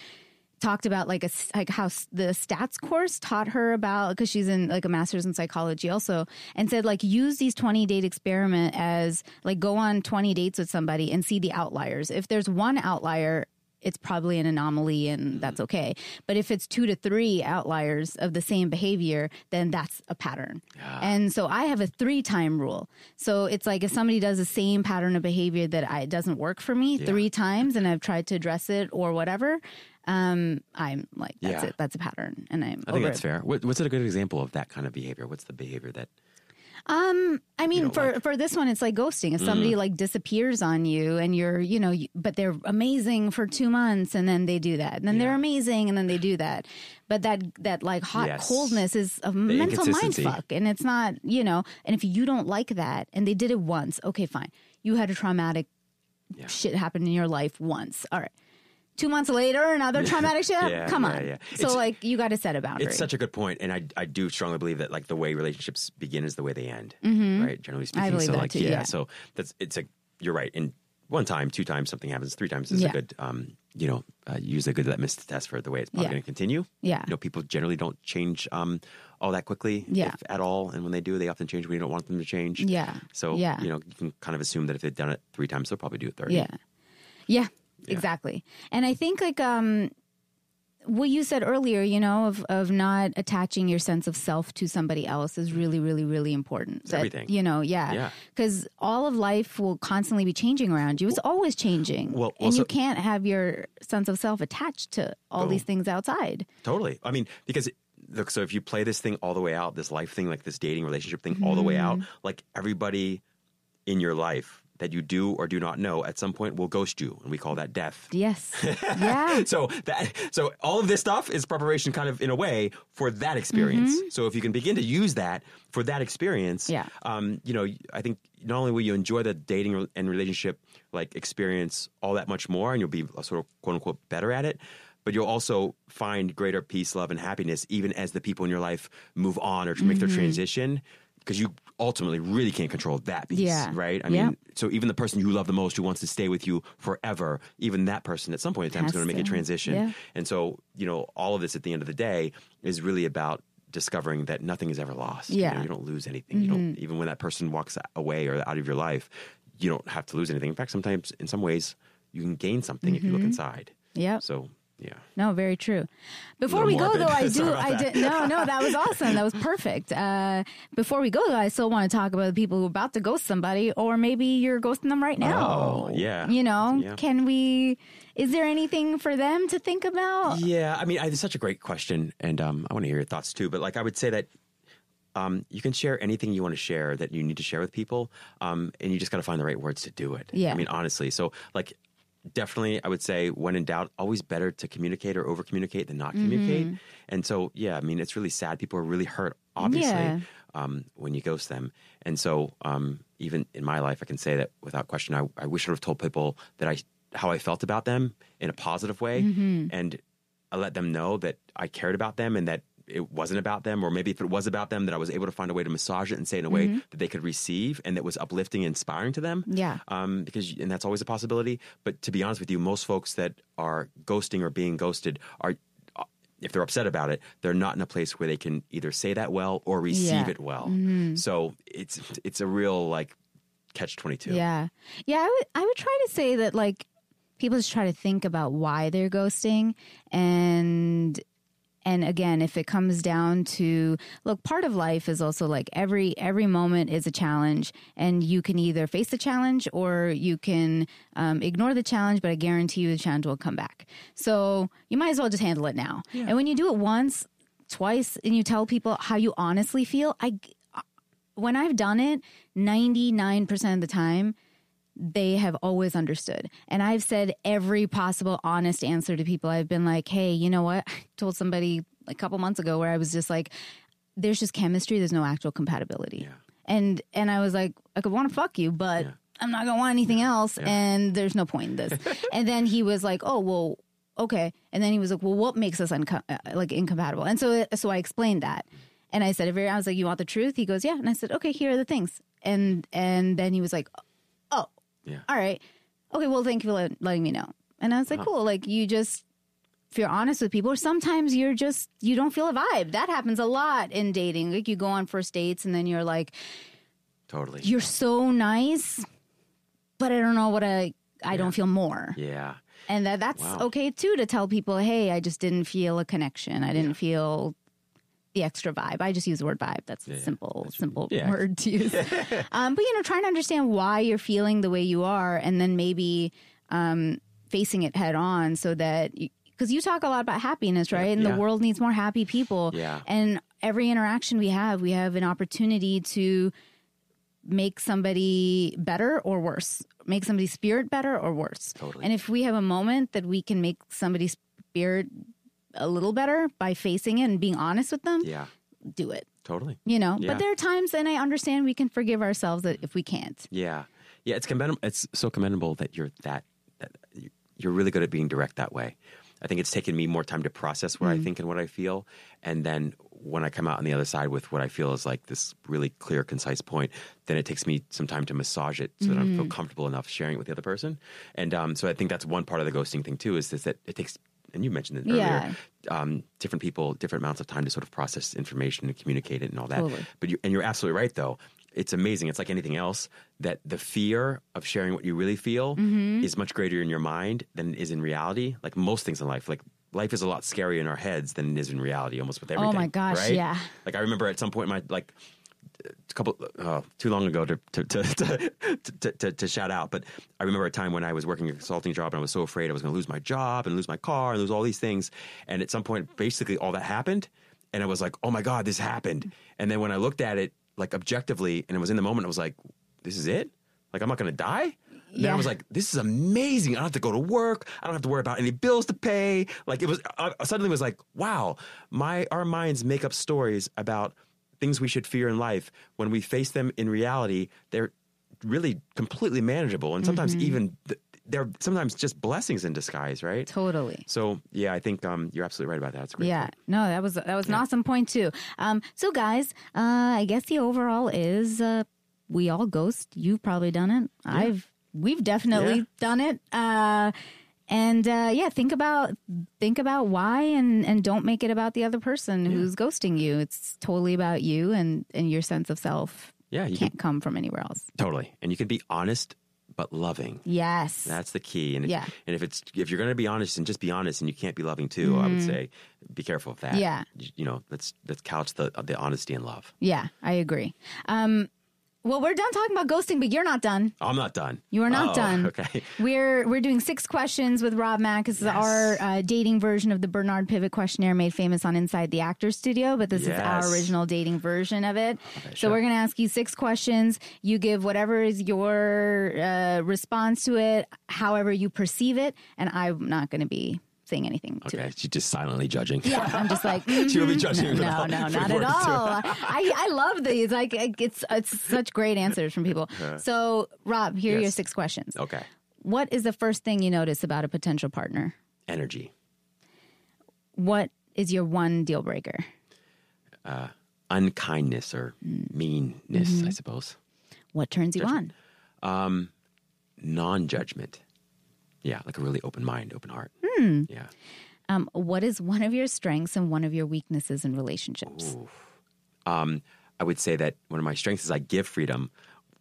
talked about like a like how the stats course taught her about because she's in like a master's in psychology also and said like use these 20 date experiment as like go on 20 dates with somebody and see the outliers. If there's one outlier it's probably an anomaly and mm-hmm. that's okay. But if it's two to three outliers of the same behavior then that's a pattern. And so i have a three time rule. So it's like if somebody does the same pattern of behavior that I, it doesn't work for me three times and i've tried to address it or whatever um, I'm like, that's Yeah. it. That's a pattern, and I'm. I think that's it. fair. What, what's a good example of that kind of behavior? What's the behavior that? Um, I mean, for like. Mm. for this one, it's like ghosting. If somebody like disappears on you, and you're, you know, you, but they're amazing for two months, and then they do that, and then they're amazing, and then they do that. But that that like hot Yes. coldness is a mental mind fuck, and it's not, you know. And if you don't like that, and they did it once, okay, fine. You had a traumatic Yeah. shit happen in your life once. All right. Two months later, another traumatic shit. Yeah, Come yeah, on. yeah. So It's- like, you got to set a boundary. It's such a good point, and I I do strongly believe that like the way relationships begin is the way they end, right? Generally speaking, I believe so that like too, yeah, so that's it's a you're right. And one time, two times, something happens. Three times is a good um you know uh, usually a good litmus test for the way it's probably going to continue. Yeah. you know people generally don't change um all that quickly, Yeah. at all, and when they do, they often change when you don't want them to change. Yeah. So Yeah. you know you can kind of assume that if they've done it three times, they'll probably do it thirty. Yeah. Yeah, exactly. And I think like um what you said earlier, you know, of of not attaching your sense of self to somebody else is really, really, really important. That, everything. You know, yeah. Yeah. Because all of life will constantly be changing around you. It's always changing. well, and you can't have your sense of self attached to all Oh. these things outside. Totally. I mean, because look, so if you play this thing all the way out, this life thing, like this dating relationship thing, all the way out, Mm-hmm. like everybody in your life that you do or do not know at some point will ghost you, and we call that death. Yes. yeah. So that so all of this stuff is preparation, kind of in a way, for that experience. So if you can begin to use that for that experience, Mm-hmm. Yeah. um, you know, I think not only will you enjoy the dating and relationship like experience all that much more, and you'll be sort of quote unquote better at it. But you'll also find greater peace, love, and happiness even as the people in your life move on or to make Mm-hmm. their transition, because you ultimately really can't control that piece, Yeah. right? I Yeah. mean, so even the person you love the most, who wants to stay with you forever, even that person at some point in time is going to make a transition. Yeah. And so, you know, all of this at the end of the day is really about discovering that nothing is ever lost. You, Yeah. Mm-hmm. know, you don't lose anything. You don't even when that person walks away or out of your life, you don't have to lose anything. In fact, sometimes in some ways you can gain something if you look inside. Mm-hmm. So, yeah. No, very true. Before we go, though, I do. I that. did. No, no, that was awesome. That was perfect. Uh, before we go, though, I still want to talk about the people who are about to ghost somebody, or maybe you're ghosting them right now. Oh, yeah. You know, Yeah. can we? Is there anything for them to think about? Yeah, I mean, I, it's such a great question, and um, I want to hear your thoughts too. But like, I would say that um, you can share anything you want to share that you need to share with people, um, and you just got to find the right words to do it. Yeah. I mean, honestly, so like, definitely, I would say when in doubt, always better to communicate or over communicate than not communicate. Mm-hmm. And so, yeah, I mean, it's really sad. People are really hurt, obviously, Yeah. um, when you ghost them. And so, um, even in my life, I can say that without question, I, I wish I would have told people that I how I felt about them in a positive way, Mm-hmm. and I let them know that I cared about them and that it wasn't about them, or maybe if it was about them, that I was able to find a way to massage it and say in a way that they could receive and that was uplifting and inspiring to them. Mm-hmm. Yeah. Um, because and that's always a possibility. But to be honest with you, most folks that are ghosting or being ghosted are. uh, If they're upset about it, they're not in a place where they can either say that well or receive Yeah. Mm-hmm. it well. So it's it's a real like catch twenty two. Yeah, yeah. I would. I would try to say that like people just try to think about why they're ghosting and and again if it comes down to look part of life is also like every every moment is a challenge and you can either face the challenge or you can um, ignore the challenge but i guarantee you the challenge will come back. So you might as well just handle it now. And when you do it once twice and you tell people how you honestly feel i when i've done it 99% of the time they have always understood. And I've said every possible honest answer to people. I've been like, hey, you know what? I told somebody a couple months ago where I was just like, there's just chemistry. There's no actual compatibility. Yeah. And and I was like, I could want to fuck you, but Yeah. I'm not gonna want anything else, Yeah. and there's no point in this. and then he was like, oh well, okay. And then he was like, well, what makes us unco- uh, like incompatible? And so so I explained that, and I said, I was like, you want the truth? He goes, yeah. And I said, okay, here are the things. And and then he was like, Yeah. all right, okay, well, thank you for let, letting me know. And I was like, uh-huh. cool. Like you just if you're honest with people, sometimes you're just you don't feel a vibe. That happens a lot in dating. Like you go on first dates and then you're like, Totally. you're so nice, but I don't know what I I don't feel more. yeah. And that that's Wow. okay too to tell people, hey, I just didn't feel a connection. I didn't feel the extra vibe. I just use the word vibe. That's a yeah. simple, simple yeah. word to use. um, but you know, trying to understand why you're feeling the way you are, and then maybe um, facing it head on, so that because you talk a lot about happiness, right? And Yeah. the world needs more happy people. Yeah. And every interaction we have, we have an opportunity to make somebody better or worse, make somebody's spirit better or worse. Totally. And if we have a moment that we can make somebody's spirit a little better by facing it and being honest with them, Yeah. do it. Totally. You know, Yeah. but there are times, and I understand we can forgive ourselves that if we can't. Yeah, yeah. It's commendable. It's so commendable that you're that, that you're really good at being direct that way. I think it's taken me more time to process what I think and what I feel, and then when I come out on the other side with what I feel is like this really clear, concise point, then it takes me some time to massage it so that I feel comfortable enough sharing it with the other person. And um, so I think that's one part of the ghosting thing too is, is that it takes. And you mentioned it earlier. Yeah. Um, different people, different amounts of time to sort of process information and communicate it and all that. Totally. But you, and you're absolutely right, though. It's amazing. It's like anything else that the fear of sharing what you really feel Mm-hmm. is much greater in your mind than it is in reality. Like most things in life, like life is a lot scarier in our heads than it is in reality. Almost with everything. Oh my gosh, right? yeah. Like I remember at some point, in my like a couple uh, too long ago to to to, to, to, to shout out, but I remember a time when I was working a consulting job and I was so afraid I was going to lose my job and lose my car and lose all these things. And at some point, basically, all that happened, and I was like, "Oh my god, this happened!" And then when I looked at it like objectively, and it was in the moment, I was like, "This is it? Like I'm not going to die." And then I was like, "This is amazing! I don't have to go to work. I don't have to worry about any bills to pay." Like it was uh, suddenly was like, "Wow, my our minds make up stories about things we should fear in life. When we face them in reality, they're really completely manageable, and sometimes Mm-hmm. even th- they're sometimes just blessings in disguise, right?" Totally. So yeah, I think um, you're absolutely right about that. That's great. Yeah, point. no, that was that was an awesome point too. Um, so guys, uh, I guess the overall is uh, we all ghost. You've probably done it. I've we've definitely Yeah. done it. Uh, and uh, yeah, think about think about why, and and don't make it about the other person who's ghosting you. It's totally about you and and your sense of self. Yeah, you can't come from anywhere else. Totally, and you can be honest but loving. Yes, That's the key. And Yeah. and if it's if you're going to be honest and just be honest, and you can't be loving too, I would say be careful of that. Mm-hmm. Yeah. you know, let's let's couch the the honesty and love. yeah, I agree. Um, well, we're done talking about ghosting, but you're not done. I'm not done. You are not Oh, done. Okay. We're we're doing six questions with Rob Mack. This is Yes. our uh, dating version of the Bernard Pivot questionnaire made famous on Inside the Actors Studio, but this is our original dating version of it. so show. we're going to ask you six questions. You give whatever is your uh, response to it, however you perceive it, and I'm not going to be saying anything to Okay. She's just silently judging. Yeah, I'm just like She will be mhm. judging No, no, with not at all. I, I love these. Like it's it's such great answers from people. So, Rob, here are your six questions. Okay. What is the first thing you notice about a potential partner? Energy, What is your one deal breaker? unkindness, or Mm. meanness, Mm-hmm. I suppose. What turns you on? Non-judgment. Yeah, like a really open mind, open heart. Hmm. Yeah. Um, what is one of your strengths and one of your weaknesses in relationships? Um, I would say that one of my strengths is I give freedom.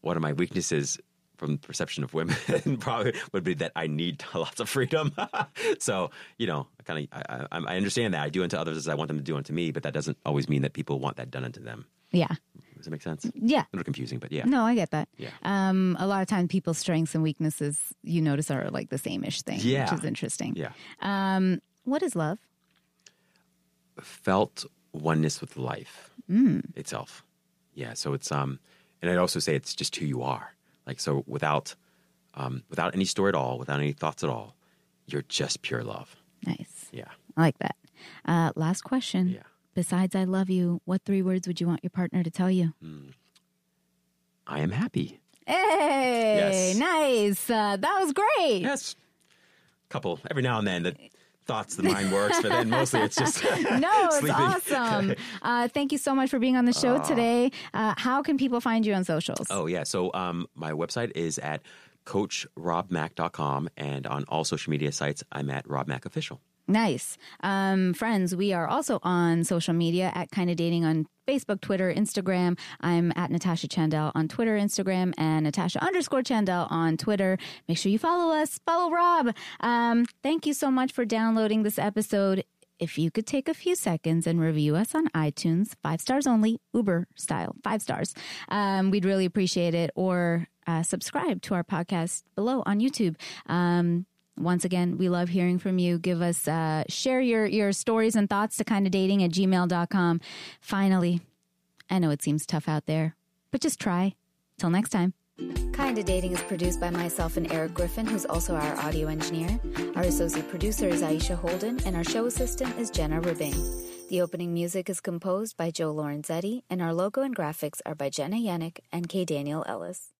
One of my weaknesses, from the perception of women, probably would be that I need lots of freedom. so you know, I kind of I, I, I understand that I do unto others as I want them to do unto me, but that doesn't always mean that people want that done unto them. Yeah. Does that make sense? Yeah. A little confusing, but yeah. No, I get that. Yeah. Um, a lot of times people's strengths and weaknesses you notice are like the same ish thing, Yeah. which is interesting. Yeah. Um, what is love? Felt oneness with life Mm. itself. Yeah. So it's um, and I'd also say it's just who you are. Like so, without um, without any story at all, without any thoughts at all, you're just pure love. Nice. Yeah. I like that. Uh, last question. Yeah. Besides I love you, what three words would you want your partner to tell you? I am happy. Hey, Yes. nice. Uh, that was great. Yes. Couple every now and then the thoughts, the mind works, but then mostly it's just No, it's awesome. Uh, thank you so much for being on the show today. Uh, how can people find you on socials? Oh yeah. So um, my website is at coachrobmack.com and on all social media sites I'm at Rob Mack Official. Nice. Um, friends, we are also on social media at Kinda Dating on Facebook, Twitter, Instagram. I'm at Natasha Chandel on Twitter, Instagram, and Natasha underscore Chandel on Twitter. Make sure you follow us. Follow Rob. Um, thank you so much for downloading this episode. If you could take a few seconds and review us on iTunes, five stars only, Uber style, five stars, um, we'd really appreciate it. Or uh, subscribe to our podcast below on YouTube. Um, once again, we love hearing from you. Give us, uh, share your, your stories and thoughts to kind of dating at gmail.com. Finally, I know it seems tough out there, but just try. Till next time. Kinda Dating is produced by myself and Eric Griffin, who's also our audio engineer. Our associate producer is Aisha Holden, and our show assistant is Jenna Ribbing. The opening music is composed by Joe Lorenzetti, and our logo and graphics are by Jenna Yannick and K. Daniel Ellis.